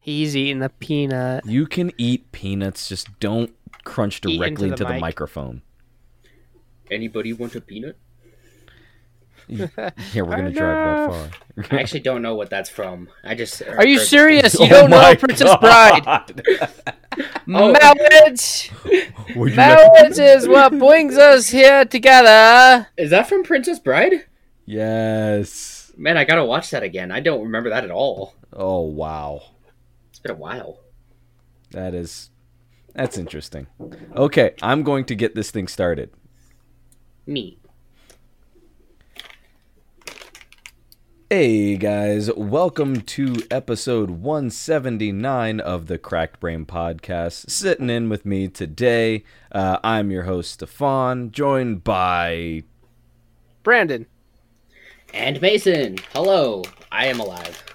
He's eating a peanut. You can eat peanuts, just don't crunch Eat into directly the into the mic. microphone. Anybody want a peanut? Yeah, we're gonna drive that far. I actually don't know what that's from. I just Are you serious? You Oh don't know Princess Bride? God. Oh. Marriage, Would marriage is what brings us here together. Is that from Princess Bride? Yes. Man, I gotta watch that again. I don't remember that at all. Oh wow. It's been a while. That is that's interesting. Okay, I'm going to get this thing started. Me. Hey guys, welcome to episode 179 of the Cracked Brain Podcast. Sitting in with me today, uh, I'm your host Stefan, joined by Brandon. And Mason. Hello. I am alive.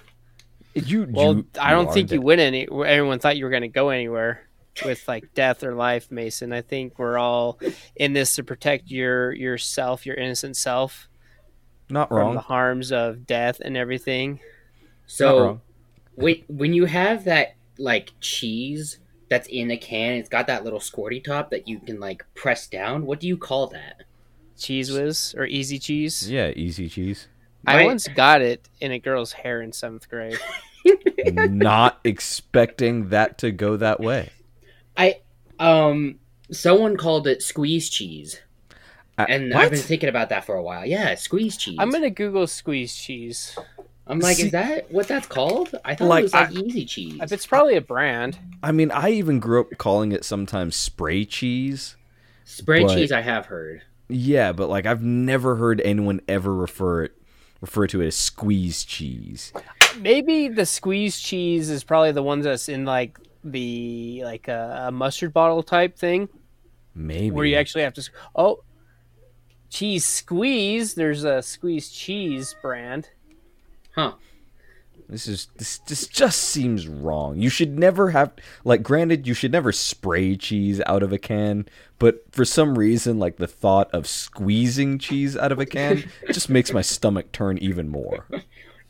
You. Well, you- I don't are think you dead. went any. Everyone thought you were going to go anywhere with like death or life, Mason. I think we're all in this to protect your yourself, your innocent self, Not from wrong. the harms of death and everything. So wrong. wait, when you have that like cheese that's in a can, it's got that little squirty top that you can like press down. What do you call that? Cheez Whiz or easy cheese. Yeah, easy cheese. I My- once got it in a girl's hair in seventh grade. Not expecting that to go that way. I um someone called it squeeze cheese. I- And what? I've been thinking about that for a while. Yeah, squeeze cheese. I'm gonna Google squeeze cheese. I'm like, See- is that what that's called? I thought Like, it was like I- easy cheese. It's probably a brand. I mean, I even grew up calling it sometimes spray cheese. Spray but- cheese I have heard. Yeah, but like I've never heard anyone ever refer it refer to it as squeeze cheese. Maybe the squeeze cheese is probably the ones that's in like the like a, a mustard bottle type thing Maybe where you actually have to. s- Oh, cheese squeeze. There's a squeeze cheese brand. Huh. This is this this just seems wrong. You should never have like granted you should never spray cheese out of a can, but for some reason like the thought of squeezing cheese out of a can just makes my stomach turn even more.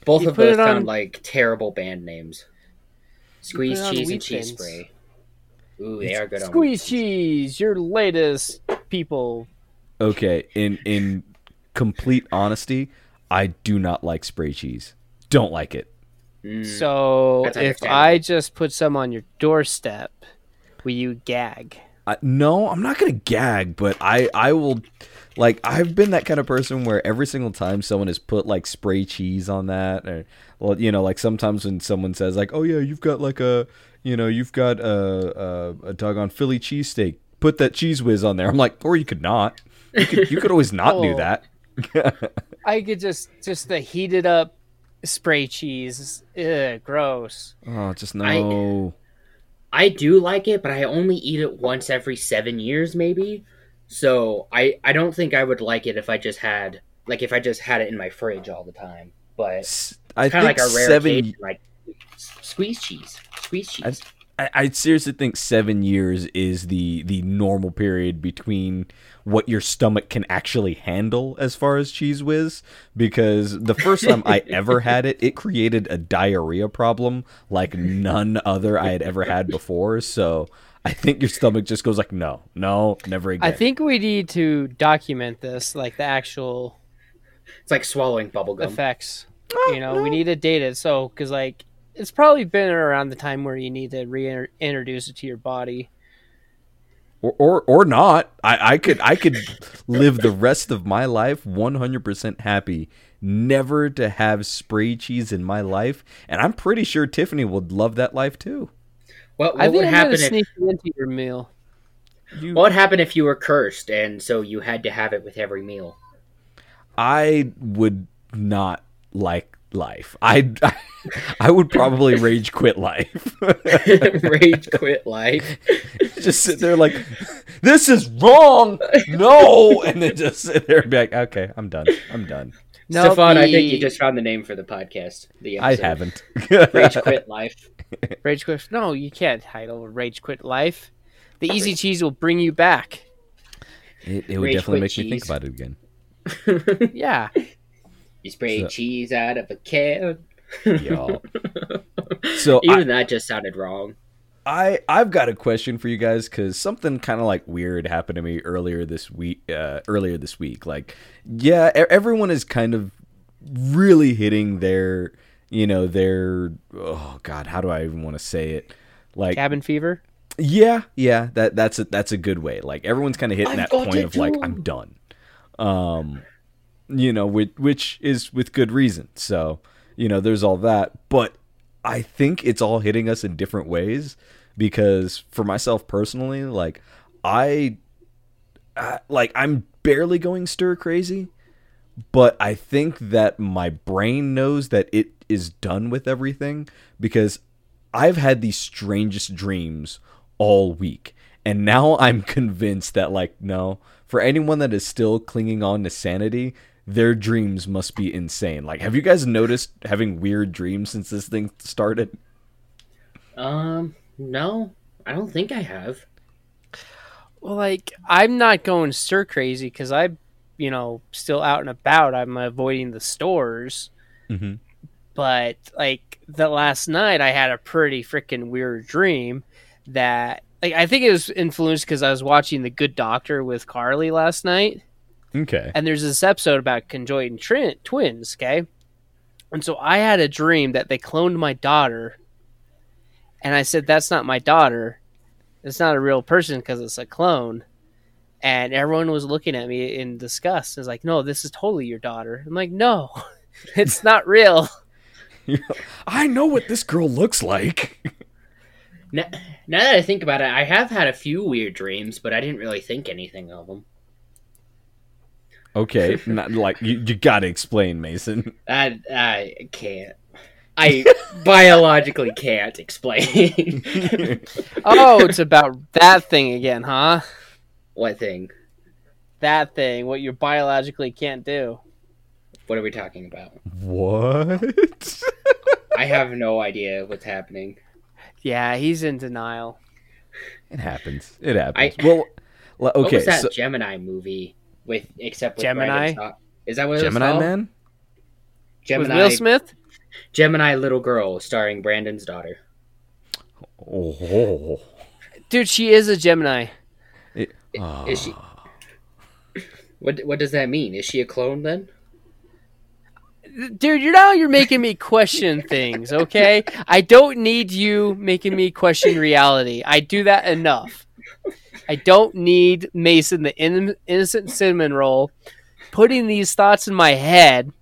Both You of those it on- sound like terrible band names. Squeeze cheese and cheese spray. Ooh, they are good on Squeeze cheese, your latest people. Okay, in in complete honesty, I do not like spray cheese. Don't like it. Mm. So if. I just put some on your doorstep, will you gag? I, no, I'm not gonna gag, but I I will like I've been that kind of person where every single time someone has put like spray cheese on that, or well, you know, like sometimes when someone says like, oh yeah, you've got like a you know you've got a a, a doggone Philly cheesesteak, put that Cheez Whiz on there. I'm like, or you could not. You could, you could always not do Oh. that. I could just just the heated up spray cheese. Ugh, gross. oh, just no. I do like it, but I only eat it once every seven years, maybe. So I I don't think I would like it if I just had like if I just had it in my fridge all the time. But I kind of think like a rare seven. occasion, like squeeze cheese, squeeze cheese. I, I seriously think seven years is the the normal period between what your stomach can actually handle as far as Cheez Whiz. Because the first time I ever had it, it created a diarrhea problem like none other I had ever had before. So I think your stomach just goes like, no, no, never again. I think we need to document this, like the actual It's like swallowing bubblegum. effects. Oh, you know, we need to date it. So, because like it's probably been around the time where you need to reintroduce it to your body. or, or or not. I, I could I could live the rest of my life 100% happy never to have spray cheese in my life, and I'm pretty sure Tiffany would love that life too. What, I what think would I'm happen gonna if sneak it into your meal. You, what would happen if you were cursed and so you had to have it with every meal? I would not like life. I I would probably rage quit life. Rage quit life. just sit there like this is wrong. No, and then just sit there and be like, okay, I'm done. I'm done. No, Stefan, I think you just found the name for the podcast. The I haven't. Rage quit life. Rage quit. No, you can't title Rage Quit Life. The easy cheese will bring you back. It, it would Rage definitely quit make me think about it again. Yeah. You spray So- cheese out of a can. Y'all. So even that just sounded wrong. I I've got a question for you guys because something kind of like weird happened to me earlier this week. Uh, earlier this week, like yeah, everyone is kind of really hitting their you know their oh god, how do I even want to say it? Like Cabin fever. yeah, yeah, that that's a that's a good way. Like everyone's kind of hitting I've that point of like. I'm done. Um, you know, which which is with good reason. So you know, there's all that, but I think it's all hitting us in different ways because for myself personally, like I, I like I'm barely going stir crazy, but I think that my brain knows that it is done with everything because I've had these strangest dreams all week. And now I'm convinced that, like, no, for anyone that is still clinging on to sanity, their dreams must be insane. Like, have you guys noticed having weird dreams since this thing started? Um, no, I don't think I have. Well, like I'm not going stir crazy because I, you know, still out and about. I'm avoiding the stores. Mm-hmm. But like the last night, I had a pretty freaking weird dream that, like, I think it was influenced because I was watching The Good Doctor with Carly last night. Okay. and there's this episode about conjoined trin- twins, okay? And so I had a dream that they cloned my daughter, and I said, That's not my daughter. It's not a real person because it's a clone. And everyone was looking at me in disgust. It's like, No, this is totally your daughter. I'm like, No, it's not real. I know what this girl looks like. Now, now that I think about it, I have had a few weird dreams, but I didn't really think anything of them. Okay, not like you, you gotta explain, Mason. I, I can't. I biologically can't explain. Oh, it's about that thing again, huh? what thing? That thing, what you biologically can't do. What are we talking about? What? I have no idea what's happening. Yeah, he's in denial. It happens. It happens. I- well, l- What okay. was that So, Gemini movie with except with Gemini? Brandon Is that what it was Gemini called? Man. Gemini, With Will Smith? Gemini Little Girl, starring Brandon's daughter. Oh. Dude, she is a Gemini. Ah. Is she? What What does that mean? Is she a clone then? Dude, you're now you're making me question things, okay? I don't need you making me question reality. I do that enough. I don't need Mason, the in- innocent cinnamon roll, putting these thoughts in my head,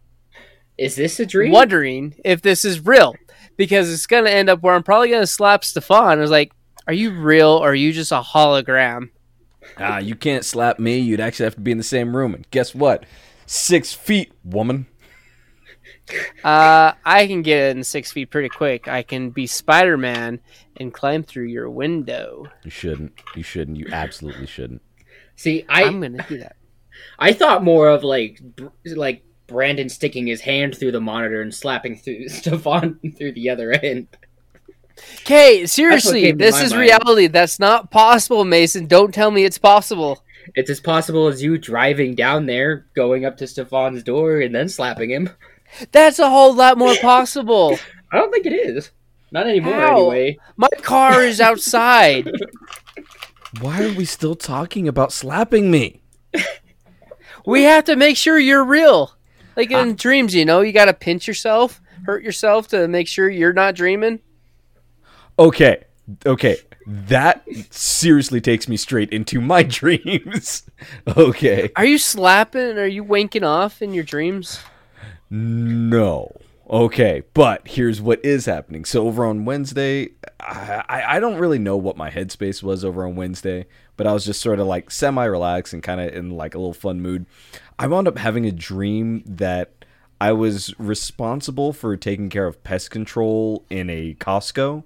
Is this a dream? wondering if this is real. Because it's gonna end up where I'm probably gonna slap Stefan. I was like, Are you real or are you just a hologram? Ah, you can't slap me. You'd actually have to be in the same room. And guess what? Six feet, woman. Uh, I can get in six feet pretty quick. I can be Spider Man and climb through your window. You shouldn't. You shouldn't. You absolutely shouldn't. See, I I'm gonna do that. I thought more of like like Brandon sticking his hand through the monitor and slapping through Stefan through the other end. Okay, seriously, this is mind. reality. That's not possible, Mason. Don't tell me it's possible. It's as possible as you driving down there, going up to Stefan's door, and then slapping him. That's a whole lot more possible. I don't think it is. Not anymore, How? anyway. My car is outside. Why are we still talking about slapping me? We have to make sure you're real. Like in ah. dreams, you know, you got to pinch yourself, hurt yourself to make sure you're not dreaming. Okay. Okay. That seriously takes me straight into my dreams. okay. Are you slapping? Are you wanking off in your dreams? No. Okay, but here's what is happening. So over on Wednesday, I, I I don't really know what my headspace was over on Wednesday, but I was just sort of like semi relaxed and kind of in like a little fun mood. I wound up having a dream that I was responsible for taking care of pest control in a Costco,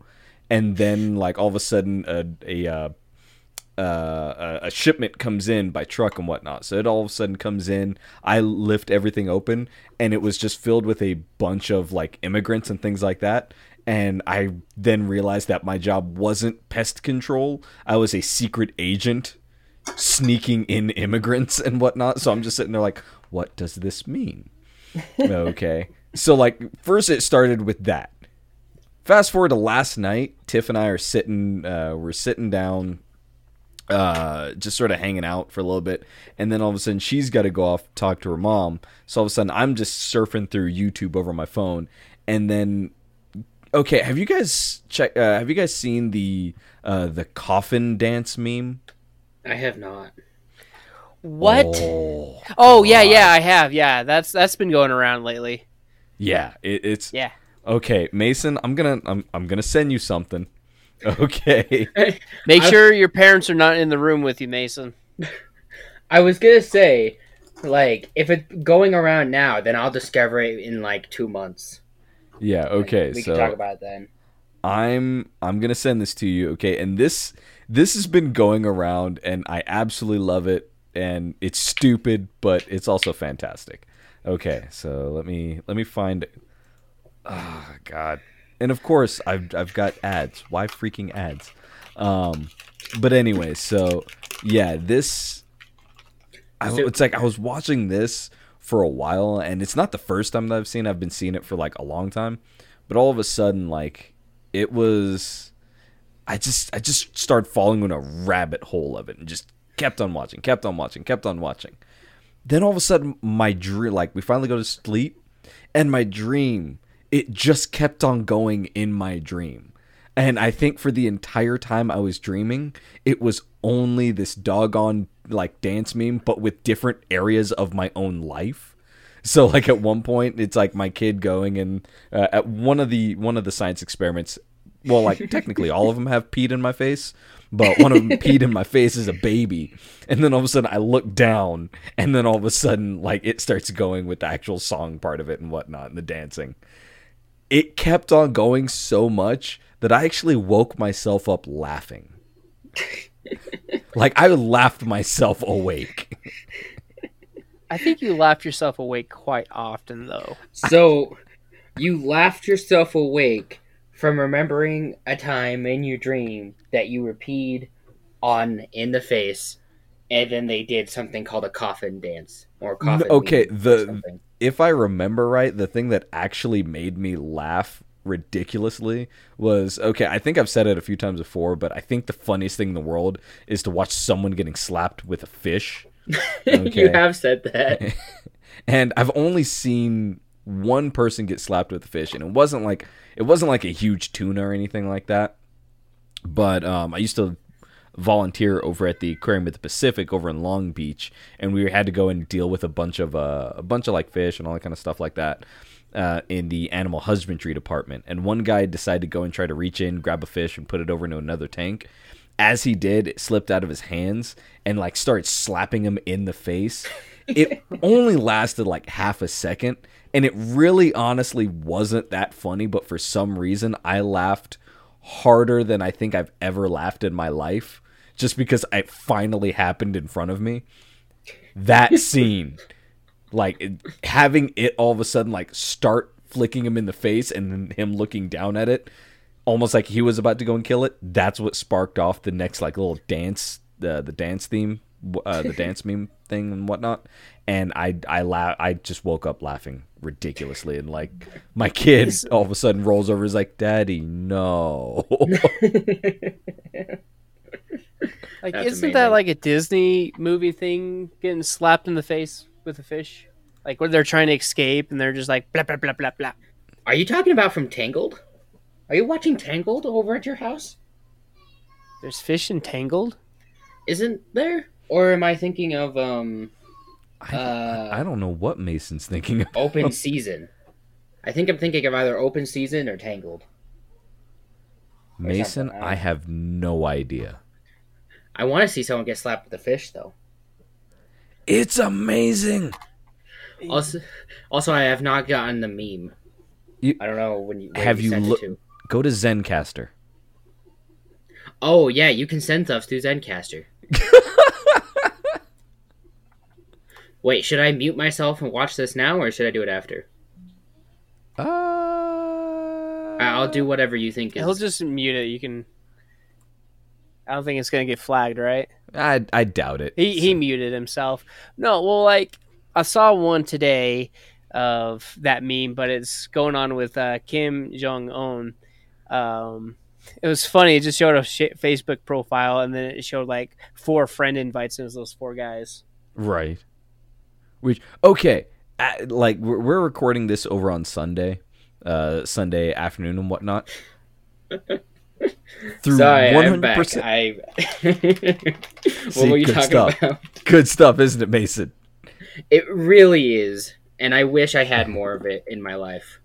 and then like all of a sudden a a uh, uh, a a shipment comes in by truck and whatnot. So it all of a sudden comes in. I lift everything open, and it was just filled with a bunch of like immigrants and things like that. And I then realized that my job wasn't pest control. I was a secret agent sneaking in immigrants and whatnot. So I'm just sitting there like, what does this mean? okay. So like first it started with that. fast forward to last night. Tiff and I are sitting. Uh, we're sitting down, uh, just sort of hanging out for a little bit, and then all of a sudden she's got to go off talk to her mom. So all of a sudden I'm just surfing through YouTube over my phone, and then okay, have you guys check? Uh, have you guys seen the uh, the coffin dance meme? I have not. What? Oh, yeah, yeah, I have. Yeah, that's that's been going around lately. Yeah, it, it's Yeah. okay, Mason. I'm gonna I'm I'm gonna send you something. Okay. Make I- sure your parents are not in the room with you, Mason. I was gonna say, like, if it's going around now, then I'll discover it in like two months. yeah. Okay. we so can talk about it then. I'm I'm gonna send this to you, okay? And this this has been going around, and I absolutely love it, and it's stupid, but it's also fantastic. Okay, so let me let me find. Oh God, and of course I've I've got ads. Why freaking ads? Um, but anyway, so yeah, this. I, it's like I was watching this for a while, and it's not the first time that I've seen. it. I've been seeing it for like a long time, but all of a sudden, like it was I just I just started falling in a rabbit hole of it and just kept on watching, kept on watching, kept on watching. Then all of a sudden my dream like we finally go to sleep and my dream it just kept on going in my dream. And I think for the entire time I was dreaming, it was only this doggone like dance meme but with different areas of my own life. So like at one point, it's like my kid going and uh, at one of the one of the science experiments. Well, like technically all of them have peed in my face, but one of them peed in my face as a baby, and then all of a sudden I look down, and then all of a sudden like it starts going with the actual song part of it and whatnot and the dancing. It kept on going so much that I actually woke myself up laughing. like I laughed myself awake. I think you laughed yourself awake quite often, though. So, you laughed yourself awake from remembering a time in your dream that you were peed on in the face, and then they did something called a coffin dance or coffin. okay, meme or the- something. If I remember right, the thing that actually made me laugh ridiculously was okay. I think I've said it a few times before, but I think the funniest thing in the world is to watch someone getting slapped with a fish. Okay. you have said that. and I've only seen one person get slapped with a fish, and it wasn't like it wasn't like a huge tuna or anything like that. But um, I used to volunteer over at the Aquarium of the Pacific over in Long Beach, and we had to go and deal with a bunch of uh, a bunch of like fish and all that kind of stuff like that. Uh, in the animal husbandry department, and one guy decided to go and try to reach in, grab a fish, and put it over into another tank. As he did, it slipped out of his hands and like started slapping him in the face. It only lasted like half a second, and it really honestly wasn't that funny. But for some reason, I laughed harder than I think I've ever laughed in my life, just because it finally happened in front of me. That scene, like it- having it all of a sudden like start flicking him in the face and then him looking down at it, almost like he was about to go and kill it. That's what sparked off the next like little dance, the the dance theme, uh, the dance meme thing and whatnot. And I I la- I just woke up laughing ridiculously, and like my kid all of a sudden rolls over, is like, "Daddy, no." Like, That's isn't that like a Disney movie thing? Getting slapped in the face with a fish, like when they're trying to escape and they're just like blah blah blah blah blah. Are you talking about from Tangled? Are you watching Tangled over at your house? There's fish entangled. Isn't there? Or am I thinking of um I, Uh, I don't know what Mason's thinking. Of. Open Season? I think I'm thinking of either Open Season or Tangled. Mason, something. I have no idea. I want to see someone get slapped with a fish though. It's amazing. Also, also I have not gotten the meme. You- I don't know when you where Have you, you sent loo- it to. Go to Zencastr. Oh yeah, you can send stuff through Zencastr. Wait, should I mute myself and watch this now, or should I do it after? Uh, I- I'll do whatever you think is. He'll just mute it. You can. I don't think it's gonna get flagged, right? I I doubt it. He he muted himself. No, well, like I saw one today of that meme, but it's going on with uh, Kim Jong Un. Um, it was funny. It just showed a sh- Facebook profile, and then it showed like four friend invites, and it was those four guys. Right. Which okay, uh, like we're, we're recording this over on Sunday, uh, Sunday afternoon and whatnot. Through Sorry, one I'm hundred back. percent I. what See, were you talking stuff. about? good stuff, isn't it, Mason? It really is, and I wish I had more of it in my life.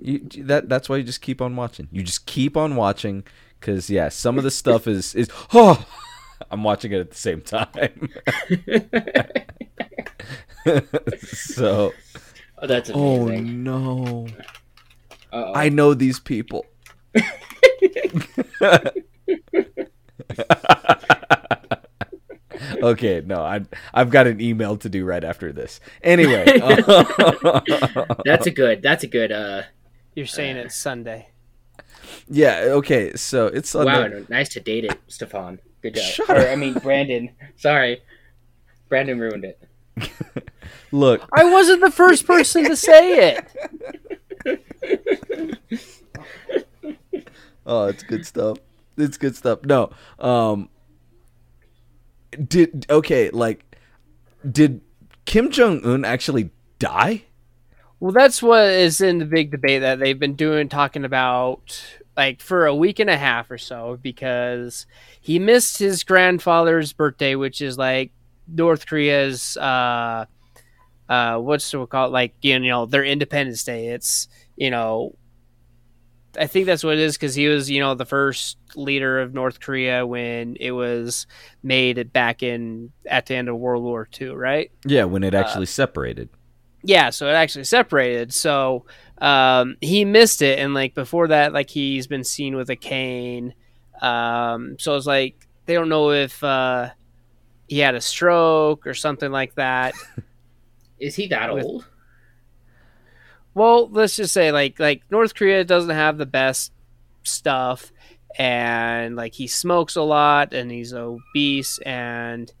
You, that that's why you just keep on watching. You just keep on watching because yeah, some of the stuff is is oh, I'm watching it at the same time. so Oh, that's oh no, Oh, I know these people. okay, no, I I've got an email to do right after this. Anyway, that's a good. That's a good. Uh, You're saying it's Sunday. yeah, okay, so it's Sunday. wow, nice to date it, Stefan. Good job. Shut or, up. I mean, Brandon. Sorry, Brandon ruined it. Look, I wasn't the first person to say it. Oh, it's good stuff. It's good stuff. No. Um did okay, like did Kim Jong Un actually die? Well, that's what is in the big debate that they've been doing, talking about like for a week and a half or so, because he missed his grandfather's birthday, which is like North Korea's uh uh what's it called like you know their Independence Day. It's you know I think that's what it is because he was you know the first leader of North Korea when it was made back in at the end of World War II, right? Yeah, when it Uh, actually separated. yeah so it actually separated so um he missed it and like before that like he's been seen with a cane um so it's like they don't know if uh he had a stroke or something like that Is he that With- old? Well let's just say like like north korea doesn't have the best stuff and like he smokes a lot and he's obese and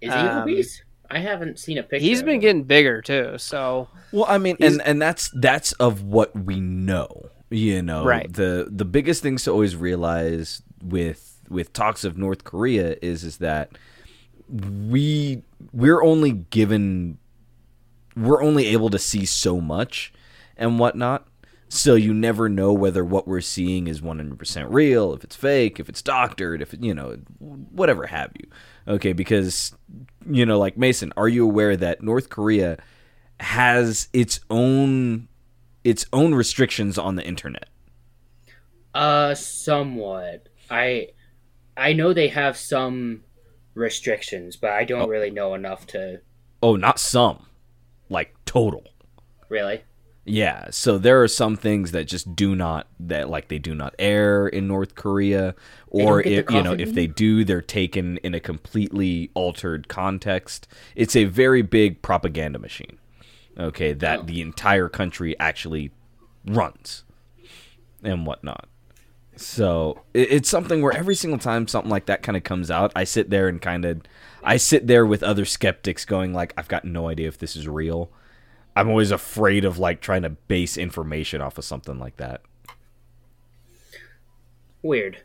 Is he um, obese? I haven't seen a picture. he's of been getting bigger too so Well, I mean, He's- and and that's that's of what we know. You know, Right. the the biggest things to always realize with with talks of North Korea is is that we we're only given we're only able to see so much and whatnot. So you never know whether what we're seeing is 100% real, if it's fake, if it's doctored, if you know, whatever have you. Okay, because you know, like Mason, are you aware that North Korea has its own its own restrictions on the internet? Uh, somewhat. I I know they have some restrictions, but I don't Oh. really know enough to Oh, not some. Like total. really. Yeah, so there are some things that just do not that like they do not air in North Korea or if you know if they do they're taken in a completely altered context. It's a very big propaganda machine. Okay, that Oh. the entire country actually runs and whatnot. So it, it's something where every single time something like that kind of comes out, I sit there and kind of I sit there with other skeptics going like I've got no idea if this is real. I'm always afraid of like trying to base information off of something like that. Weird.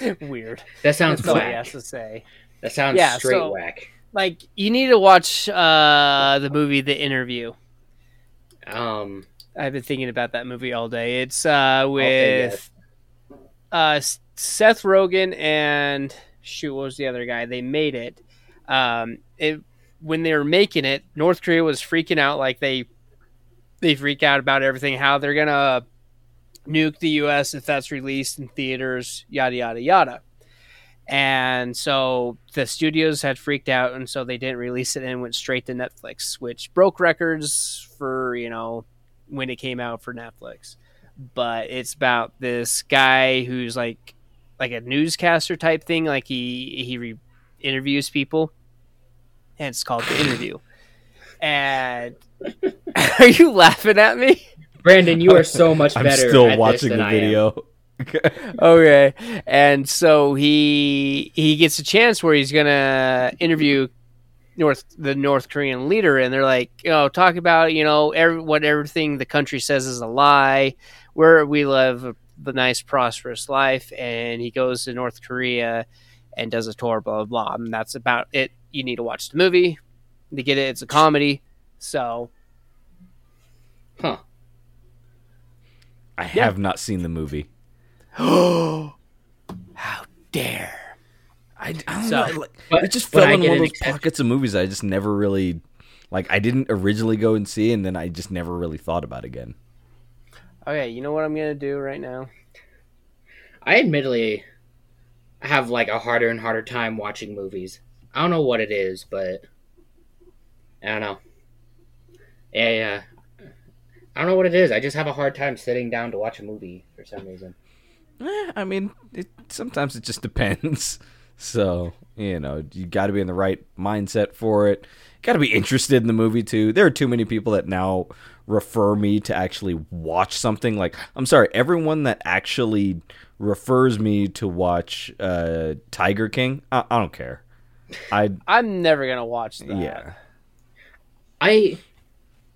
weird. That sounds that's all he has to say. That sounds Yeah, straight so- whack. like you need to watch uh the movie the interview. Um, i've been thinking about that movie all day. It's uh with uh seth rogen and shoot what was the other guy? They made it. Um it when they were making it north korea was freaking out like they they freak out about everything how they're gonna nuke the us if that's released in theaters yada yada yada. And so the studios had freaked out and so they didn't release it and went straight to netflix which broke records for you know when it came out for netflix. But it's about this guy who's like like a newscaster type thing like he he re- interviews people and it's called the interview and are you laughing at me Brandon, you are so much better. I'm better. still at watching this than the I am. video. okay and so he he gets a chance where he's gonna interview north the north korean leader and they're like you know talk about you know every, what everything the country says is a lie where we live the nice prosperous life, and he goes to North Korea and does a tour, blah blah blah. And that's about it. You need to watch the movie to get it. It's a comedy, so Huh. I Yeah. have not seen the movie. Oh, how dare! I, I don't So- know. Like, But- it just fell in one of those exception. pockets of movies I just never really like. I didn't originally go and see, and then I just never really thought about again. Okay, you know what I'm gonna do right now? I admittedly have like a harder and harder time watching movies. I don't know what it is, but I don't know. Yeah, yeah. I don't know what it is. I just have a hard time sitting down to watch a movie for some reason. Eh, I mean, it, sometimes it just depends. So you know, you got to be in the right mindset for it. Got to be interested in the movie too. There are too many people that now refer me to actually watch something. Like, I'm sorry, everyone that actually refers me to watch uh, Tiger King, I, I don't care. I I'm never gonna watch that. yeah. I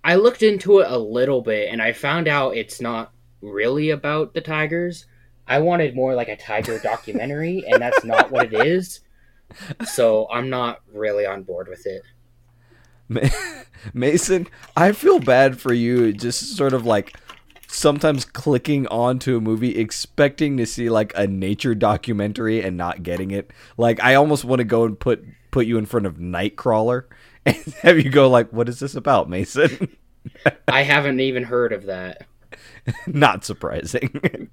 I looked into it a little bit and I found out it's not really about the tigers. I wanted more like a tiger documentary and that's not what it is. So I'm not really on board with it. Mason, I feel bad for you. Just sort of like sometimes clicking onto a movie expecting to see like a nature documentary and not getting it. Like I almost want to go and put put you in front of Nightcrawler and have you go like, "What is this about, Mason?" I haven't even heard of that. not surprising.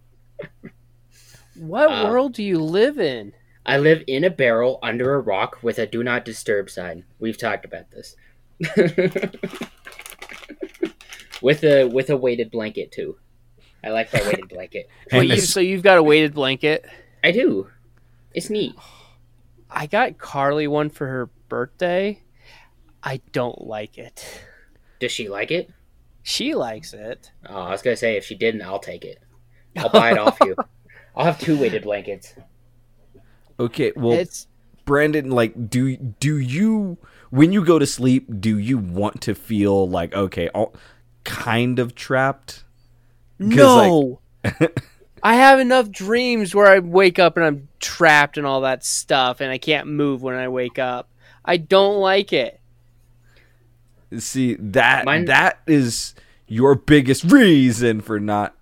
What Uh, world do you live in? I live in a barrel under a rock with a do not disturb sign. We've talked about this. With a with a weighted blanket too. I like that weighted blanket. Well, you, this- so you've got a weighted blanket. I do. It's neat. I got Carly one for her birthday. I don't like it. Does she like it? She likes it. Oh, I was gonna say if she didn't, I'll take it. I'll buy it off you. I'll have two weighted blankets. okay, well, it's Brandon, like, do do you when you go to sleep, do you want to feel like okay, all, kind of trapped. no. I have enough dreams where I wake up and I'm trapped and all that stuff, and I can't move when I wake up. I don't like it. See that Mine- that is your biggest reason for not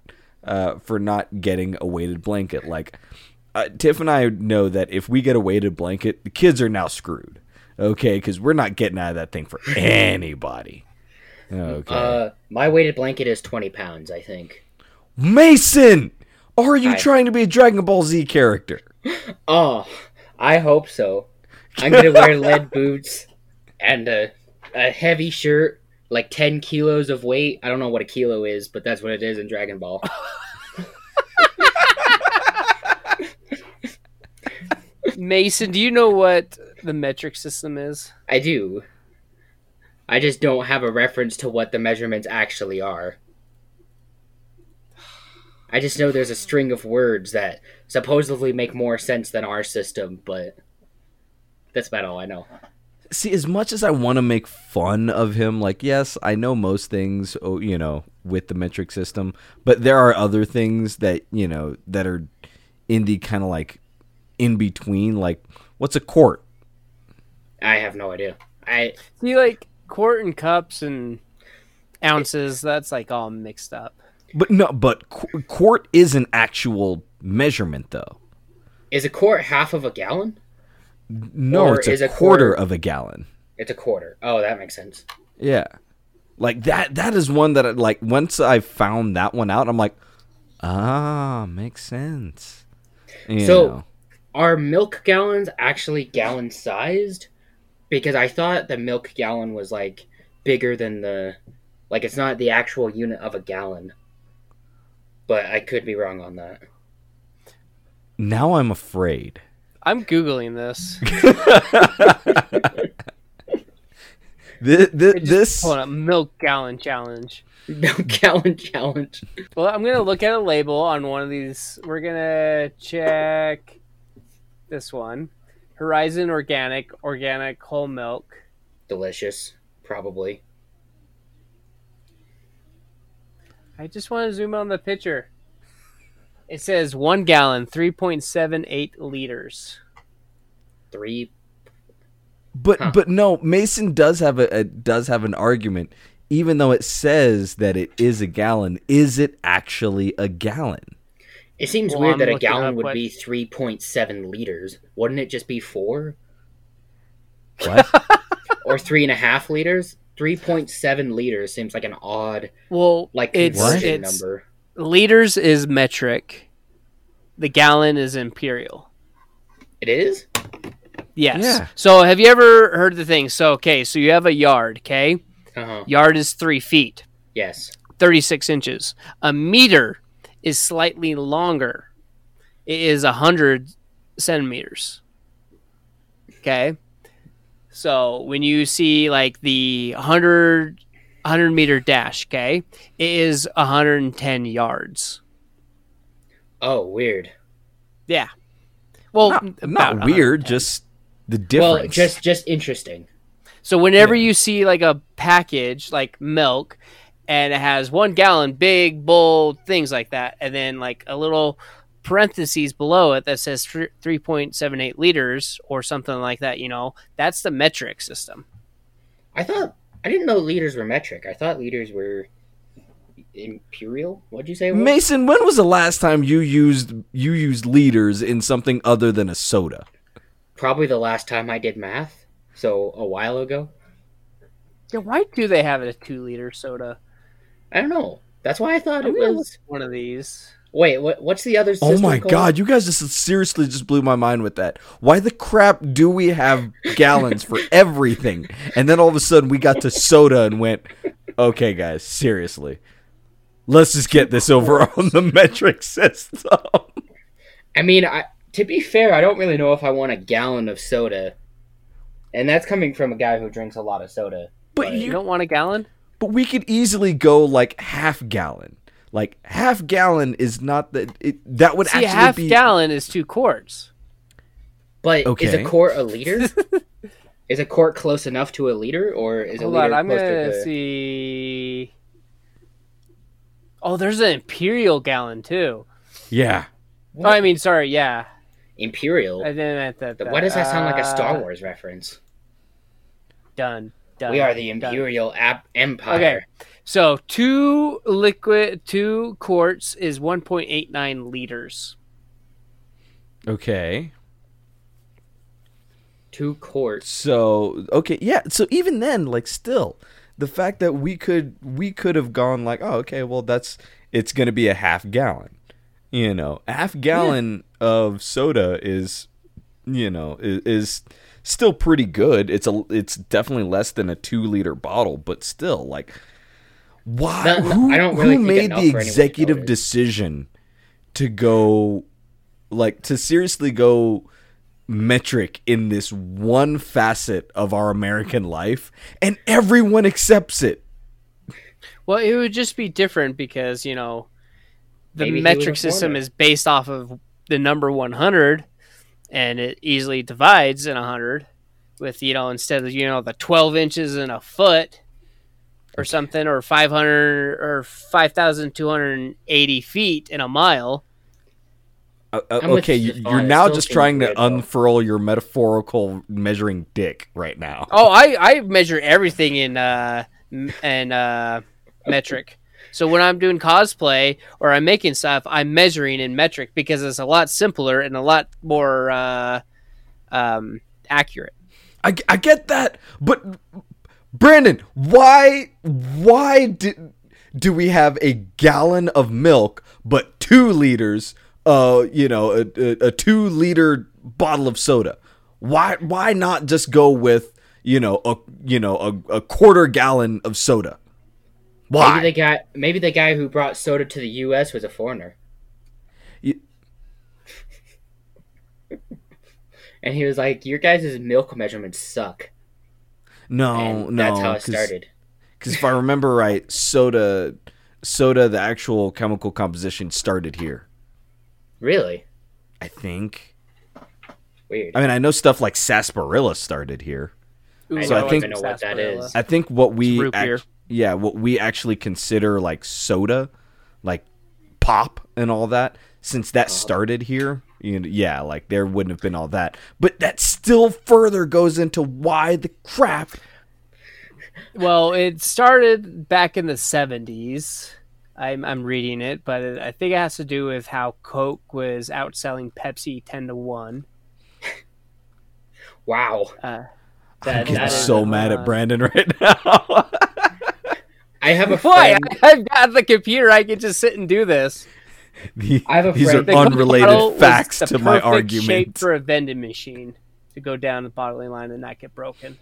uh, for not getting a weighted blanket. Like uh, Tiff and I know that if we get a weighted blanket, the kids are now screwed. Okay, because we're not getting out of that thing for anybody. Okay, Uh, my weighted blanket is twenty pounds, I think. Mason, are you Hi. trying to be a Dragon Ball Z character? Oh, I hope so. I'm gonna wear lead boots and a, a heavy shirt, like ten kilos of weight. I don't know what a kilo is, but that's what it is in Dragon Ball. Mason, do you know what the metric system is? I do. I just don't have a reference to what the measurements actually are. I just know there's a string of words that supposedly make more sense than our system, but that's about all I know. see as much as i want to make fun of him like yes i know most things oh, you know with the metric system but there are other things that you know that are in the kind of like in between like what's a quart I have no idea. I See, like quart and cups and ounces. That's like all mixed up. but no but qu- quart is an actual measurement though is a quart half of a gallon? no Or it's a, is a quarter quarter- of a gallon It's a quarter. Oh, that makes sense. yeah like that that is one that I, like once i found that one out i'm like ah makes sense You So- know. Are milk gallons actually gallon sized? Because I thought the milk gallon was like bigger than the like it's not the actual unit of a gallon. But I could be wrong on that. now i'm afraid I'm googling this. This, this, I this pulled up milk gallon challenge. Milk gallon challenge. Well, I'm gonna look at a label on one of these. We're gonna check this one, Horizon Organic, organic whole milk. Delicious, probably. I just want to zoom on the picture. It says one gallon, three point seven eight liters. Three. But Huh. but no, Mason does have a, a does have an argument. Even though it says that it is a gallon, is it actually a gallon? It seems Well, weird I'm that a gallon would what- be 3.7 liters. Wouldn't it just be four? What? Or three and a half liters? 3.7 liters seems like an odd, Well, like, it's, conversion it's number. liters is metric. The gallon is imperial. It is? Yes. Yeah. So have you ever heard the thing? So okay, so you have a yard. Okay, Uh huh. yard is three feet, Yes. thirty six inches. A meter is slightly longer. It is a hundred centimeters. Okay. So when you see like the 100, 100 meter dash, okay, it is 110 yards. Oh, weird. Yeah. Well, not, not weird, just the difference. Well, just just interesting. So whenever Yeah. you see like a package like milk and it has one gallon, big, bold, things like that, and then like a little parentheses below it that says three point seven eight liters or something like that, you know, that's the metric system. I thought I didn't know liters were metric. I thought liters were imperial. What'd you say? it was? Mason, when was the last time you used you used liters in something other than a soda? Probably the last time I did math. So a while ago. Yeah, why do they have a two liter soda? I don't know. That's why I thought I'm it was. one of these. Wait, what? What's the other? Oh my called? god, you guys just seriously just blew my mind with that. Why the crap do we have gallons for everything? And then all of a sudden we got to soda and went, okay, guys, seriously. Let's just get this over on the metric system. I mean, I, to be fair, I don't really know if I want a gallon of soda, and that's coming from a guy who drinks a lot of soda. But You you don't want a gallon? But we could easily go like half gallon. Like half gallon is not that it that would See, a actually half be gallon is two quarts. But is a quart a liter? is a quart close enough to a liter, or is Hold a liter on, I'm gonna to the? see. Oh, there's an imperial gallon too. Yeah. Oh, I mean, sorry, yeah. Imperial. I didn't meant that. Why does that sound like a Star uh, Wars reference? Done. Done. We are the. Imperial Ap- Empire. Okay. So two liquid, two quarts is 1.89 liters. Okay. Two quarts. So okay, yeah. So even then, like, still, the fact that we could we could have gone like, oh, okay, well, that's it's gonna be a half gallon. You know, half gallon of soda is, you know, is, is still pretty good. It's a it's definitely less than a two liter bottle, but still, like, why? No, no, who I don't really who made the for anyone to executive decision to go, like, to seriously go metric in this one facet of our American life, and everyone accepts it. Well, it would just be different because you know the Maybe metric system is based off of the number 100, and it easily divides in 100 with you know instead of you know the 12 inches in a foot or something or 500 or 5,280 feet in a mile. Uh, uh, okay, you you, just you're now just trying to though. unfurl your metaphorical measuring dick right now. Oh, I I measure everything in uh m- in uh metric. So when I'm doing cosplay or I'm making stuff, I'm measuring in metric because it's a lot simpler and a lot more uh, um, accurate. I, I get that, but Brandon, why why did do we have a gallon of milk but two liters? Uh, you know, a, a, a two liter bottle of soda. Why why not just go with you know a you know a, a quarter gallon of soda? Why? Maybe the guy, maybe the guy who brought soda to the U.S. was a foreigner, You- and he was like, "Your guys' milk measurements suck." no, and no, that's how it 'cause- started. Because if I remember right, soda, soda, the actual chemical composition started here. Really I think. weird. I mean, I know stuff like sarsaparilla started here. Ooh, So I don't think- even know what that sarsaparilla. is. I think what we, root act- beer. Yeah, what we actually consider like soda, like pop and all that, since that started here, you know, yeah, like there wouldn't have been all that. But that still further goes into why the crap. Well, it started back in the 70s. I'm, I'm reading it, but it, I think it has to do with how Coke was outselling Pepsi 10 to 1. Wow. Uh, I'm getting that is, so mad at Brandon right now. I have a Why? friend. I've got the computer. I can just sit and do this. The- I have a these friend- are The unrelated facts the to my perfect shape argument. for a vending machine to go down the bottling line and not get broken.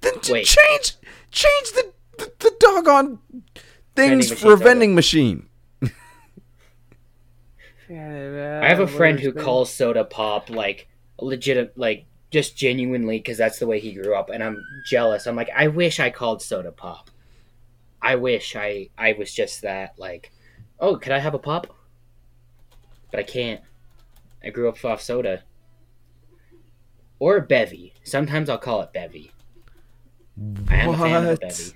Then j- Wait. change change the, the the doggone things Vending for a machines, vending machine. I I have a friend who calls soda pop like legit, like just genuinely because that's the way he grew up, and I'm jealous. I'm like, I wish I called soda pop. I wish I I was just that. Like, oh, could I have a pop? But I can't. I grew up off soda. Or bevy. Sometimes I'll call it bevy. I am a fan of a bevy.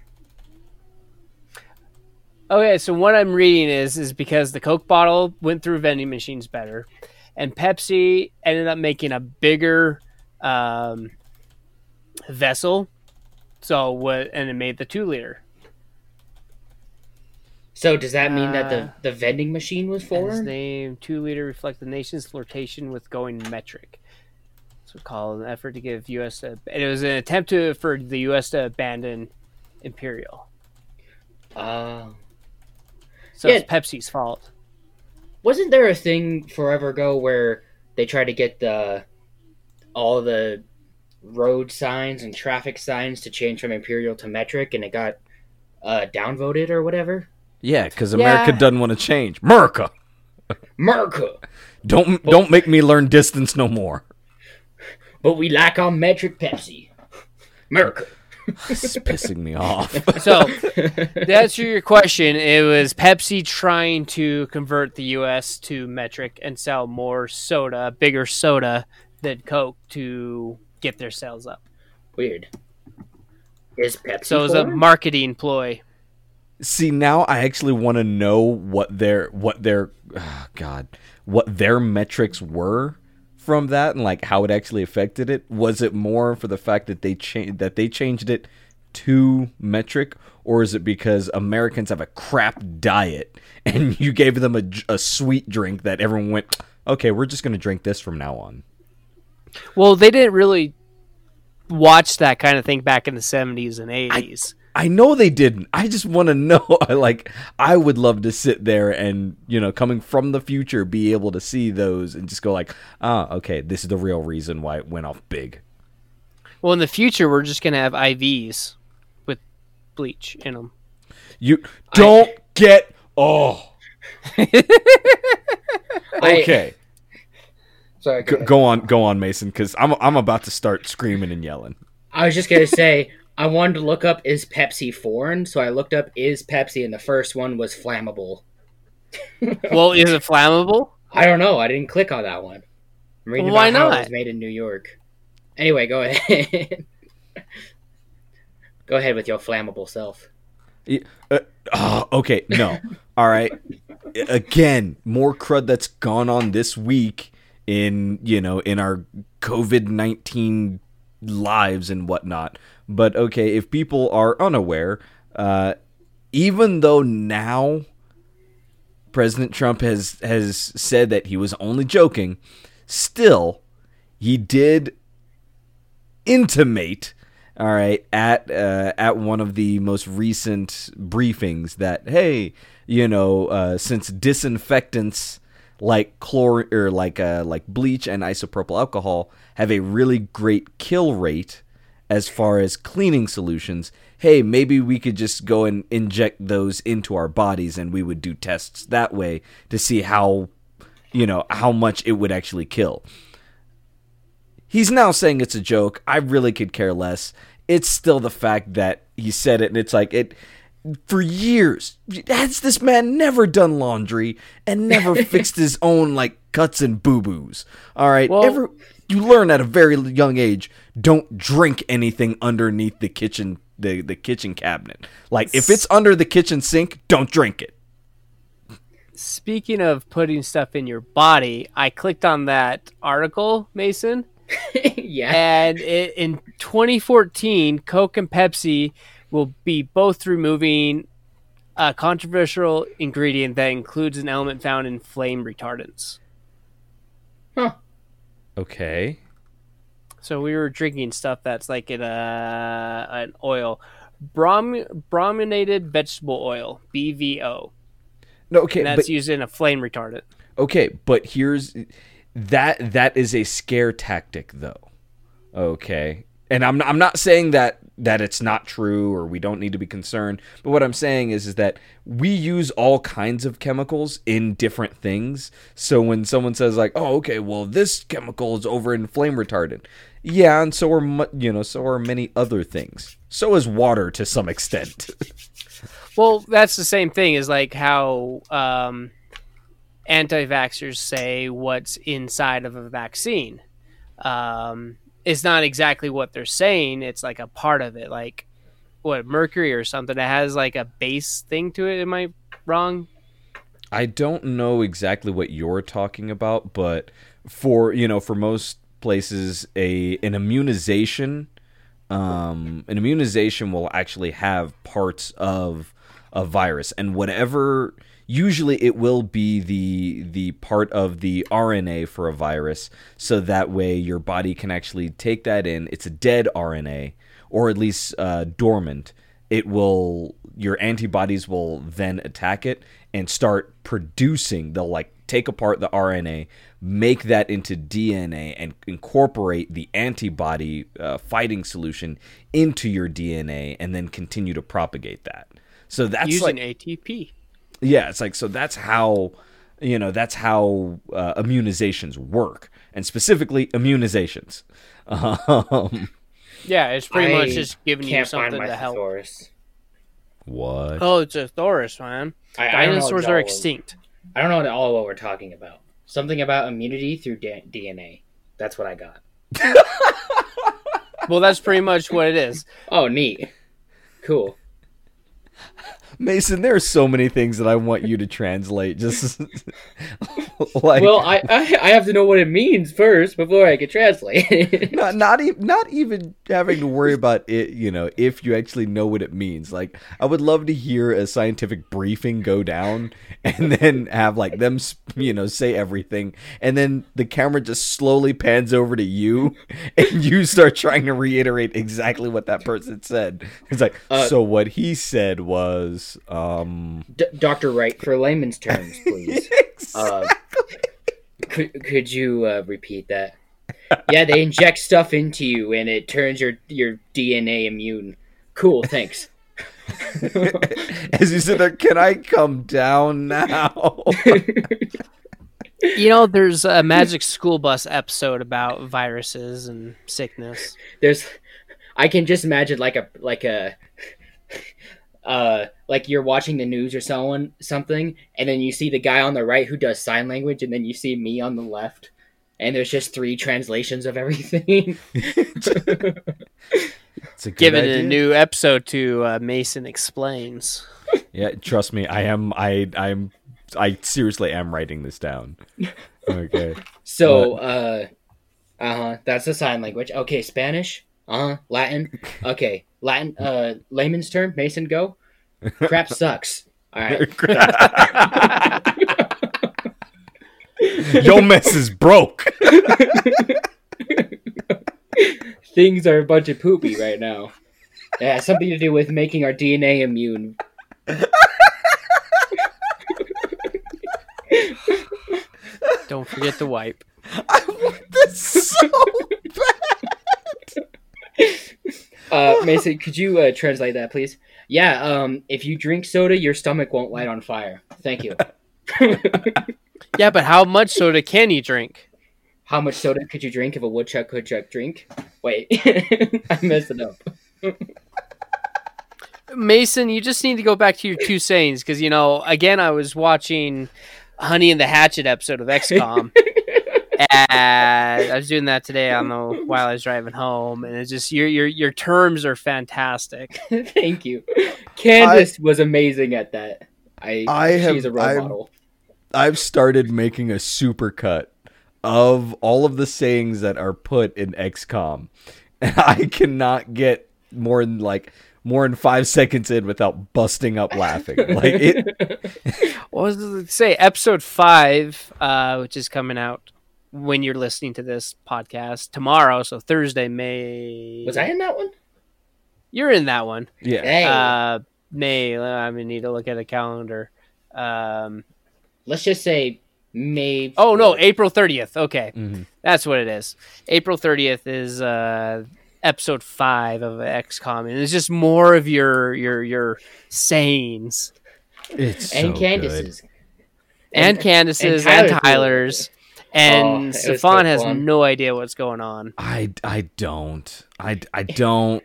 Okay, so what I'm reading is is because the Coke bottle went through vending machines better, and Pepsi ended up making a bigger um, vessel. So what? And it made the two liter. So does that mean that Uh, the the vending machine was And his name two liter reflect the nation's flirtation with going metric. So called an effort to give U.S. To, and it was an attempt to for the U.S. to abandon Imperial. Uh, So Yeah. it's Pepsi's fault. wasn't there a thing forever ago where they tried to get the all the road signs and traffic signs to change from imperial to metric and it got uh, downvoted or whatever Yeah, because America Yeah. doesn't want to change. America, America. don't don't make me learn distance no more. but we lack on metric pepsi Merca. It's pissing me off. So to answer your question, it was Pepsi trying to convert the U.S. to metric and sell more soda, bigger soda than Coke to get their sales up. weird is pepsi So it was a marketing ploy. See, now I actually want to know what their what their oh God what their metrics were from that and like how it actually affected it. Was it more for the fact that they changed that they changed it to metric, or is it because Americans have a crap diet and you gave them a, a sweet drink that everyone went, okay, we're just gonna drink this from now on. Well, they didn't really watch that kind of thing back in the 70s and 80s. I know they didn't. I just want to know. I like. I would love to sit there and you know, coming from the future, be able to see those and just go like, ah, okay, this is the real reason why it went off big. well, in the future, we're just going to have IVs with bleach in them. You don't get. Oh, okay. sorry Go, go go on, go on, Mason, because I'm I'm about to start screaming and yelling. i was just gonna say i wanted to look up is pepsi foreign so i looked up is pepsi and the first one was flammable well, is it flammable? I don't know. I didn't click on that one. I'm reading Why about how it not? was made in New York. Anyway, go ahead. go ahead with your flammable self. Uh, oh, okay, no. All right. Again, more crud that's gone on this week in, you know, in our COVID 19 lives and whatnot. But okay, if people are unaware, uh, even though now President Trump has has said that he was only joking, still he did intimate all right at uh, at one of the most recent briefings that hey you know uh, since disinfectants like chlor or like uh, like bleach and isopropyl alcohol have a really great kill rate as far as cleaning solutions hey maybe we could just go and inject those into our bodies and we would do tests that way to see how you know how much it would actually kill He's now saying it's a joke. I really could care less. It's still the fact that he said it, and it's like it. For years, has this man never done laundry and never fixed his own like cuts and boo boos? All right, Well- ever you learn at a very young age, don't drink anything underneath the kitchen the the kitchen cabinet. Like if it's under the kitchen sink, don't drink it. speaking of putting stuff in your body, I clicked on that article, Mason, yeah. and it, in 2014, Coke and Pepsi will be both removing a controversial ingredient that includes an element found in flame retardants. Huh. Okay. So we were drinking stuff that's like in a an oil, Brom, brominated vegetable oil (BVO). No, okay, And that's but used in a flame retardant. okay, but here's that that is a scare tactic though. Okay. And I'm I'm not saying that that it's not true or we don't need to be concerned, but what I'm saying is is that we use all kinds of chemicals in different things. So when someone says like, "Oh, okay, well this chemical is over in flame retardant." Yeah, and so are you know, so are many other things. So is water to some extent. Well, that's the same thing as like how um, anti-vaxxers say what's inside of a vaccine. Um, it's not exactly what they're saying; it's like a part of it, like what mercury or something. It has like a base thing to it. Am I wrong? I don't know exactly what you're talking about, but for you know, for most places, a an immunization, um, an immunization will actually have parts of a virus, and whatever. Usually, it will be the the part of the RNA for a virus, so that way your body can actually take that in. It's a dead RNA, or at least uh, dormant. It will your antibodies will then attack it and start producing. They'll like take apart the RNA, make that into DNA, and incorporate the antibody uh, fighting solution into your DNA, and then continue to propagate that. So that's Using like ATP. Yeah, it's like so that's how you know that's how uh, immunizations work, and specifically immunizations. Um, Yeah, it's pretty much just giving you something to help. thesaurus. what? Oh, it's a Thoris, man. I, I Dinosaurs all are of- extinct. I don't know at all what we're talking about. Something about immunity through D- DNA. That's what I got. Well, that's pretty much what it is. Oh, neat. Cool. Mason, there are so many things that I want you to translate. Just like Well, I, I I have to know what it means first before I can translate. not not even not even having to worry about it. You know, if you actually know what it means. Like, I would love to hear a scientific briefing go down, and then have like them, you know, say everything, and then the camera just slowly pans over to you, and you start trying to reiterate exactly what that person said. It's like, Uh, so what he said was, um, D- Doctor Wright, for layman's terms, please. Uh, could could you uh, repeat that? Yeah, they inject stuff into you and it turns your your DNA immune. Cool, thanks. As you sit there, can I come down now? You know, there's a Magic School Bus episode about viruses and sickness. There's, I can just imagine like a like a, uh, like you're watching the news or someone something, and then you see the guy on the right who does sign language, and then you see me on the left, and there's just three translations of everything. It's a good Give it idea. a new episode to uh, Mason Explains. Yeah, trust me, I am. I I'm. I seriously am writing this down. Okay. So, uh, uh huh. That's the sign language. Okay, Spanish. Uh huh. Latin. Okay, Latin. Uh, layman's term. Mason, go. Crap sucks. All right. Your mess is broke. Things are a bunch of poopy right now. It has something to do with making our DNA immune. Don't forget to wipe. I want this so Uh, Mason, could you uh, translate that, please? Yeah. Um, if you drink soda, your stomach won't light on fire. Thank you. Yeah, but how much soda can you drink? How much soda could you drink if a woodchuck could chuck drink? Wait, I messed it up. Mason, you just need to go back to your two sayings because you know, again, I was watching Honey and the Hatchet episode of XCOM, and I was doing that today on the while I was driving home, and it's just your your your terms are fantastic. Thank you. Candace was amazing at that. I, I have- she's a role I'm- model. I've started making a supercut of all of the sayings that are put in XCOM, and I cannot get more than like more than five seconds in without busting up laughing. Like it, What was it say? Episode five, uh, which is coming out when you're listening to this podcast tomorrow, so Thursday, May. Was I in that one? You're in that one. yeah. Hey, Uh, May. I'm gonna need to look at a calendar. Um, let's just say May. oh no, April 30th. Okay, Mhm. that's what it is. April 30th is uh, episode five of XCOM, and it's just more of your your your sayings It's and so Candace's. and, And- Candace's and and Tyler's Tyler's. Oh, And it was so Stefan has fun. no idea what's going on. I I don't. I I don't.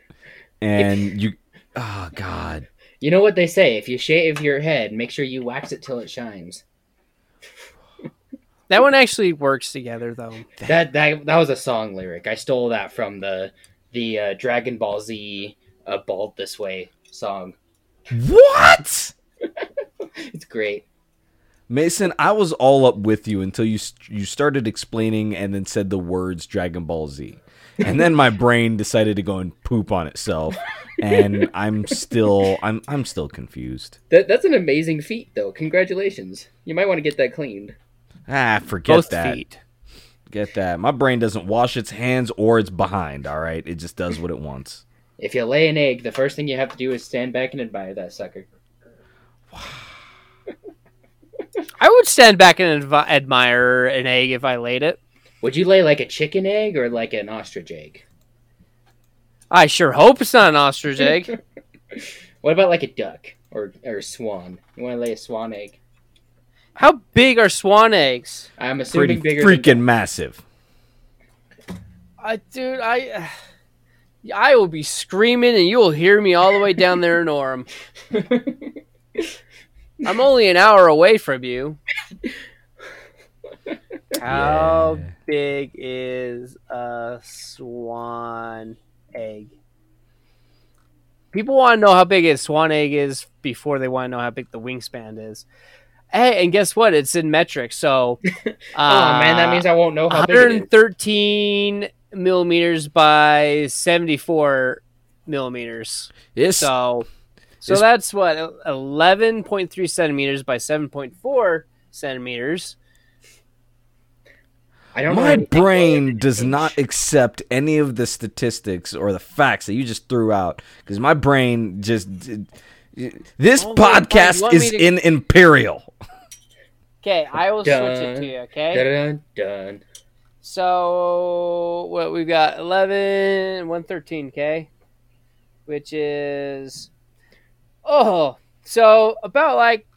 And you. Oh God. You know what they say? If you shave your head, make sure you wax it till it shines. That one actually works together though. That that that was a song lyric. I stole that from the the uh, Dragon Ball Z uh, "Bald This Way" song. What? It's great. Mason, I was all up with you until you you started explaining and then said the words Dragon Ball Z. And then my brain decided to go and poop on itself and I'm still I'm I'm still confused. That that's an amazing feat, though. Congratulations. You might want to get that cleaned. Ah, forget Both that. feet. Get that. My brain doesn't wash its hands or it's behind, all right? It just does what it wants. If you lay an egg, the first thing you have to do is stand back and admire that sucker. I would stand back and advi- admire an egg if I laid it. Would you lay like a chicken egg or like an ostrich egg? I sure hope it's not an ostrich egg. What about like a duck or or a swan? You want to lay a swan egg? How big are swan eggs? I'm assuming Pretty bigger. freaking massive. I, dude, I, I will be screaming, and you will hear me all the way down there in Orem. I'm only an hour away from you. How Yeah. big is a swan egg? People want to know how big a swan egg is before they want to know how big the wingspan is. Hey, and guess what? It's in metric. So, uh, oh man, that means I won't know how big it is. 113 millimeters by 74 millimeters. It's So, so It's- that's what 11.3 centimeters by 7.4 centimeters. I don't My anything brain does inch. not accept any of the statistics or the facts that you just threw out because my brain just this Oh, podcast You is to- in imperial. Okay, I will switch it to you. Okay, Dun, dun. so what we've got 11, 113. Okay, which is oh, so about like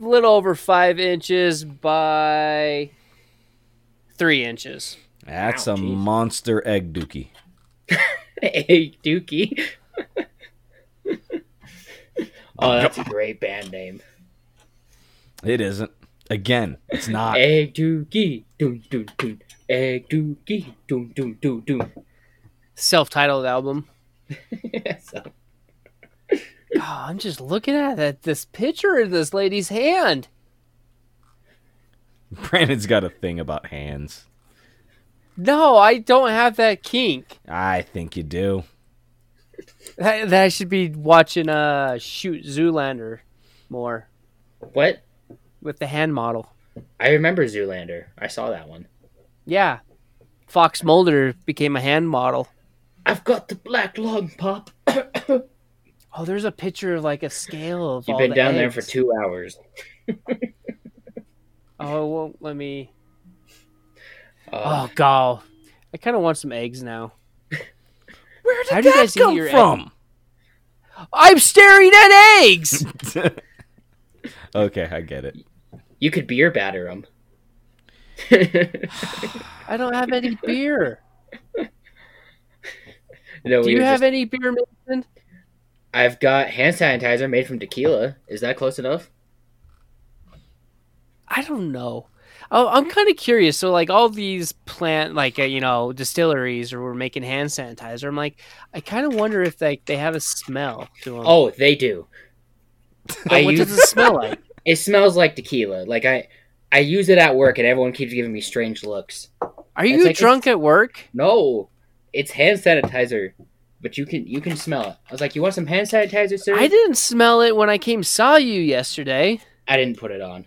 a little over five inches by three inches. That's Wow, a jeez. monster egg dookie. egg Dookie. oh, that's a great band name. It isn't. Again, it's not. Egg Dookie. Dun, dun, dun. Egg Dookie. Dun, dun, dun, dun. Self-titled album. so, God, I'm just looking at that this picture of this lady's hand. Brandon's got a thing about hands. No, I don't have that kink. I think you do. That, that I should be watching uh shoot Zoolander more what? with the hand model. I remember Zoolander. I saw that one. Yeah. Fox Mulder became a hand model. I've got the black lung, Pop. Oh, there's a picture of like a scale of You've all been the down there for two hours. Oh, well, let me. Uh, Oh, God. I kind of want some eggs now. Where How do you guys eat come your from? I'm staring at eggs. okay, I get it. you could beer batter them. I don't have any beer. no, Do you have just- any beer, Mason? I've got hand sanitizer made from tequila. Is that close enough? I don't know. Oh, I'm kind of curious. So, like all these plant, like uh, you know, distilleries, or we're making hand sanitizer. I'm like, I kind of wonder if like they have a smell to them. Oh, they do. I what use does it smell like? It smells like tequila. Like I, I use it at work, and everyone keeps giving me strange looks. Are you like- drunk at work? No, it's hand sanitizer, but you can you can smell it. I was like, "You want some hand sanitizer, sir?" I didn't smell it when I came saw you yesterday. I didn't put it on.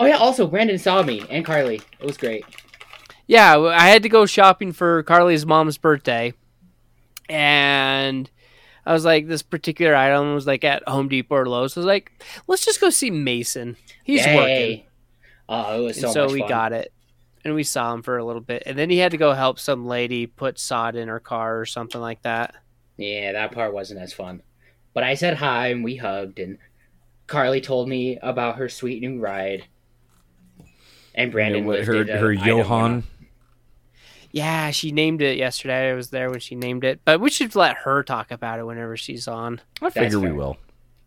Oh yeah. Also, Brandon saw me and Carly. It was great. Yeah, I had to go shopping for Carly's mom's birthday, and I was like, this particular item was like at Home Depot or Lowe's. I was like, let's just go see Mason. He's Yay. working, Oh, it was so, and so we fun. got it, and we saw him for a little bit, and then he had to go help some lady put sod in her car or something like that. Yeah, that part wasn't as fun. But I said hi and we hugged, and Carly told me about her sweet new ride. And Brandon what, her lifted a her item Johan. Yeah, she named it yesterday. I was there when she named it, but we should let her talk about it whenever she's on. I figure we will.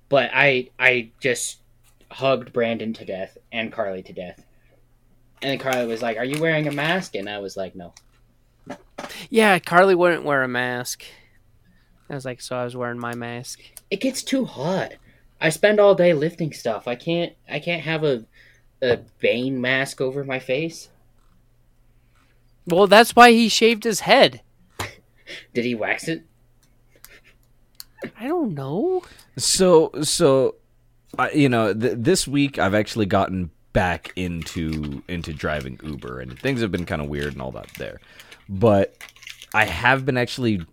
But I I just hugged Brandon to death and Carly to death. And then Carly was like, "Are you wearing a mask?" And I was like, "No." Yeah, Carly wouldn't wear a mask. I was like, so I was wearing my mask. It gets too hot. I spend all day lifting stuff. I can't I can't have a a Bane mask over my face. Well, that's why he shaved his head. Did he wax it? I don't know. So so, I you know, th- this week I've actually gotten back into into driving Uber, and things have been kind of weird and all that there. But I have been actually,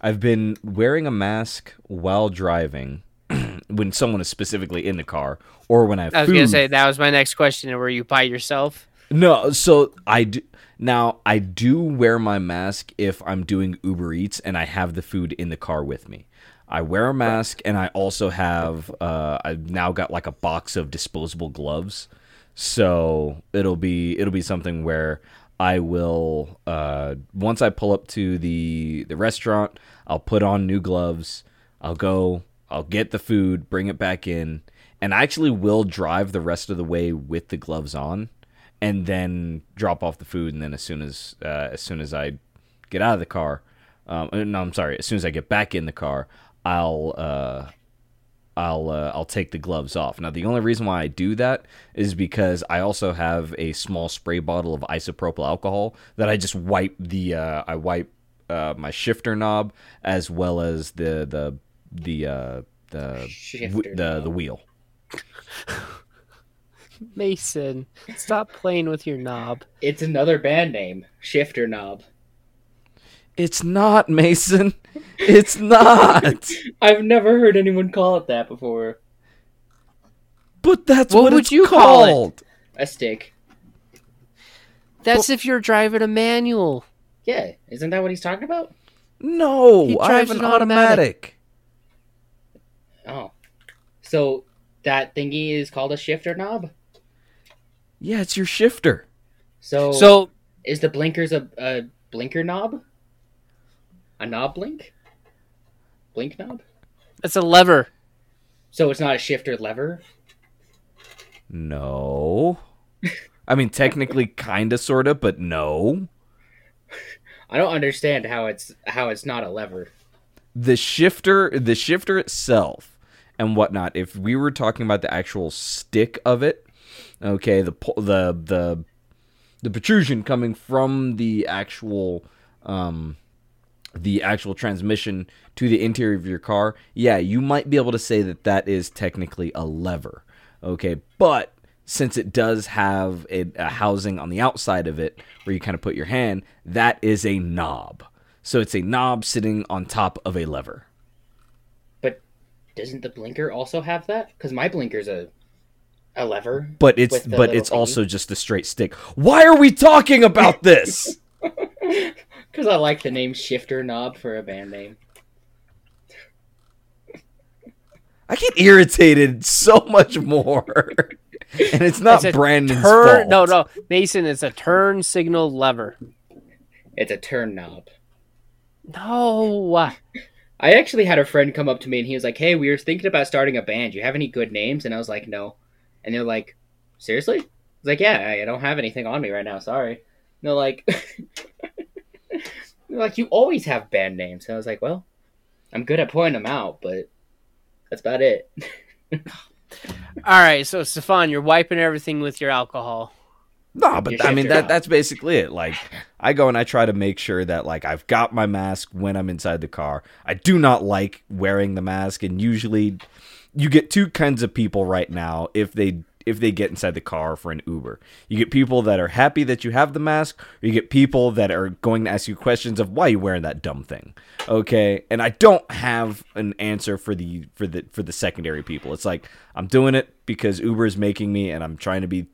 I've been wearing a mask while driving. when someone is specifically in the car, or when I have I was food. gonna say that was my next question. Were you by yourself? No, so I do now. I do wear my mask if I'm doing Uber Eats and I have the food in the car with me. I wear a mask and I also have. Uh, I've now got like a box of disposable gloves, so it'll be it'll be something where I will uh, once I pull up to the the restaurant, I'll put on new gloves. I'll go. I'll get the food, bring it back in, and I actually will drive the rest of the way with the gloves on and then drop off the food and then as soon as uh, as soon as I get out of the car um, uh, no I'm sorry as soon as I get back in the car I'll uh, I'll uh, I'll take the gloves off now the only reason why I do that is because I also have a small spray bottle of isopropyl alcohol that I just wipe the uh, I wipe uh, my shifter knob as well as the the the uh, the Shifter the knob. the wheel Mason, stop playing with your knob. It's another band name, Shifter Knob. It's not Mason. It's not. I've never heard anyone call it that before. But that's What what, would it's you call it? A stick. That's if you're driving a manual. Yeah, isn't that what he's talking about? No, He I have drives an an automatic. automatic. Oh. So that thingy is called a shifter knob? Yeah, it's your shifter. So, So is the blinkers a, a blinker knob? A knob blink? Blink knob? it's a lever. So it's not a shifter lever? No. I mean, technically, kinda, sorta, but no. I don't understand how it's how it's not a lever. The shifter, the shifter itself, and whatnot. If we were talking about the actual stick of it, okay, the the the the protrusion coming from the actual um the actual transmission to the interior of your car, yeah, you might be able to say that that is technically a lever. Okay, but since it does have a, a housing on the outside of it where you kind of put your hand, that is a knob. So it's a knob sitting on top of a lever. But doesn't the blinker also have that? Because my blinker's a a lever. But it's but it's thingy? also just a straight stick. Why are we talking about this? Because I like the name Shifter Knob for a band name. I get irritated so much more. and it's not It's a Brandon's Turn fault. no no Mason. It's a turn signal lever. It's a turn knob. No. I actually had a friend come up to me and he was like, "Hey, we were thinking about starting a band. You have any good names?" And I was like, "No." And they're like, "Seriously?" I was like, "Yeah, I- I don't have anything on me right now. Sorry." And they're like, "They're like you always have band names." And I was like, "Well, I'm good at pointing them out, but that's about it." All right, so Stefan, you're wiping everything with your alcohol. No, You but I mean that up. that's basically it. Like I go and I try to make sure that like I've got my mask when I'm inside the car. I do not like wearing the mask and usually you get two kinds of people right now if they if they get inside the car for an Uber. You get people that are happy that you have the mask, or you get people that are going to ask you questions of why you wearing that dumb thing. Okay? And I don't have an answer for the for the for the secondary people. It's like I'm doing it because Uber is making me and I'm trying to be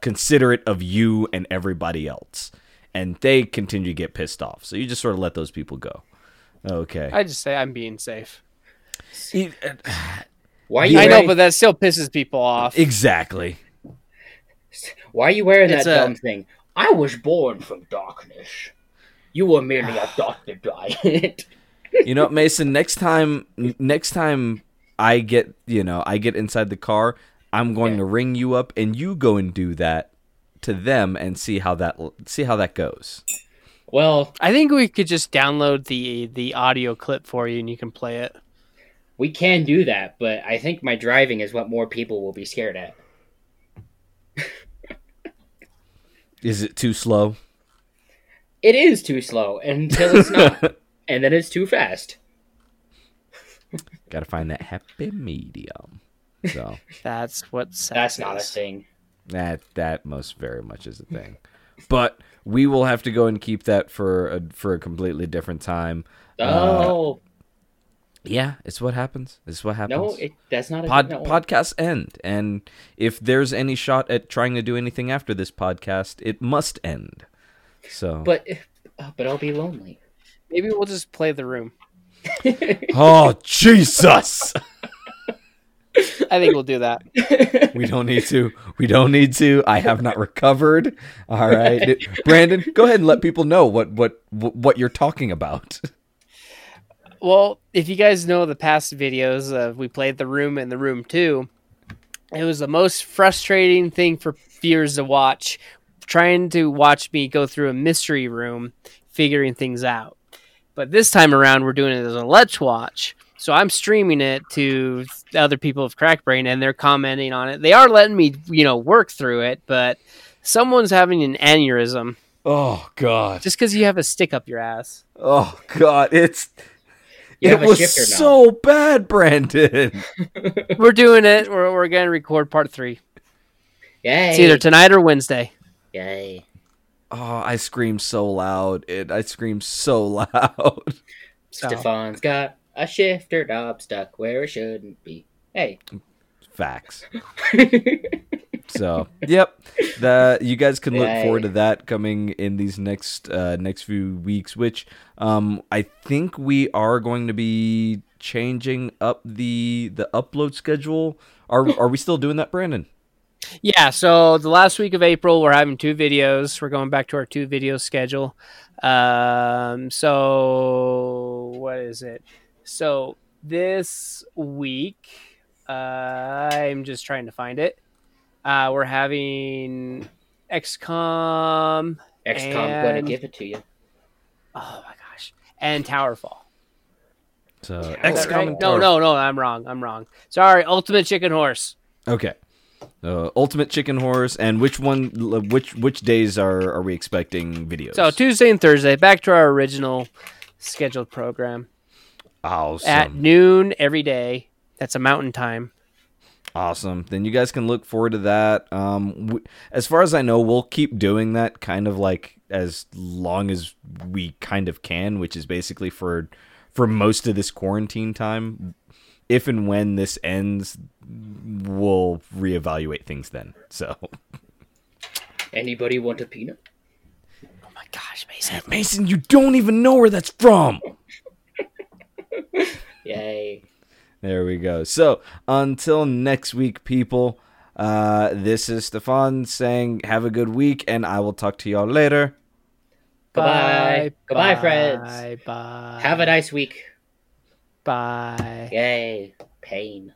considerate of you and everybody else. And they continue to get pissed off. So you just sort of let those people go. Okay. I just say I'm being safe. Why are you I know, wearing, but that still pisses people off. exactly. why are you wearing that a- dumb thing? I was born from darkness. You were merely adopted by it. You know, Mason, next time next time I get, you know, I get inside the car, I'm going Yeah. to ring you up and you go and do that to them and see how that see how that goes. Well, I think we could just download the the audio clip for you and you can play it. We can do that, but I think my driving is what more people will be scared at. Is it too slow? It is too slow until it's not, and then it's too fast. Got to find that happy medium. So, That's what That's not a thing. that that most very much is a thing. But we will have to go and keep that for a, for a completely different time. Uh, oh Yeah, it's what happens. It's what happens. no, it, that's not a Pod, no. podcasts end, and if there's any shot at trying to do anything after this podcast, it must end. So, But uh, but I'll be lonely. Maybe we'll just play the room. oh Jesus, I think we'll do that. we don't need to. We don't need to. I have not recovered. All right, Brandon, go ahead and let people know what what what you're talking about. Well, if you guys know the past videos of we played the room and the room two, it was the most frustrating thing for viewers to watch, trying to watch me go through a mystery room, figuring things out. But this time around, we're doing it as a let's watch. So I'm streaming it to other people of Cracked Brain, and they're commenting on it. They are letting me, you know, work through it, but someone's having an aneurysm Oh God. just because you have a stick up your ass. Oh God. It's. You it was so bad, Brandon. we're doing it. We're, we're going to record part three. Yay! It's either tonight or Wednesday. Yay! Oh, I screamed so loud. It. I screamed so loud. So, Stefan's got a shifter knob stuck where it shouldn't be. Hey. Facts. So, yep. The you guys can look Yay. forward to that coming in these next uh, next few weeks. Which um, I think we are going to be changing up the the upload schedule. Are are we still doing that, Brandon? yeah, so the last week of April, we're having two videos. We're going back to our two video schedule. Um, so what is it? So this week, uh, I'm just trying to find it. Uh, we're having XCOM. XCOM gonna give it to you. Oh my gosh, and Towerfall. So Is that XCOM right? and No, no, no. I'm wrong. I'm wrong. Sorry. Ultimate Chicken Horse. Okay. Uh, Ultimate Chicken Horse, and which one? Which which days are are we expecting videos? So Tuesday and Thursday, back to our original scheduled program awesome. at noon every day. That's a mountain time. Awesome. Then you guys can look forward to that. Um, w- as far as I know, we'll keep doing that kind of like as long as we kind of can, which is basically for for most of this quarantine time. If and when this ends, we'll reevaluate things then. So, Anybody want a peanut? Oh my gosh, Mason. Mason, you don't even know where that's from. Yay! There we go. So, until next week, people, uh, this is Stefan saying, have a good week, and I will talk to y'all later. Goodbye. Goodbye, bye, friends. Bye. Have a nice week. Bye. Yay! Pain.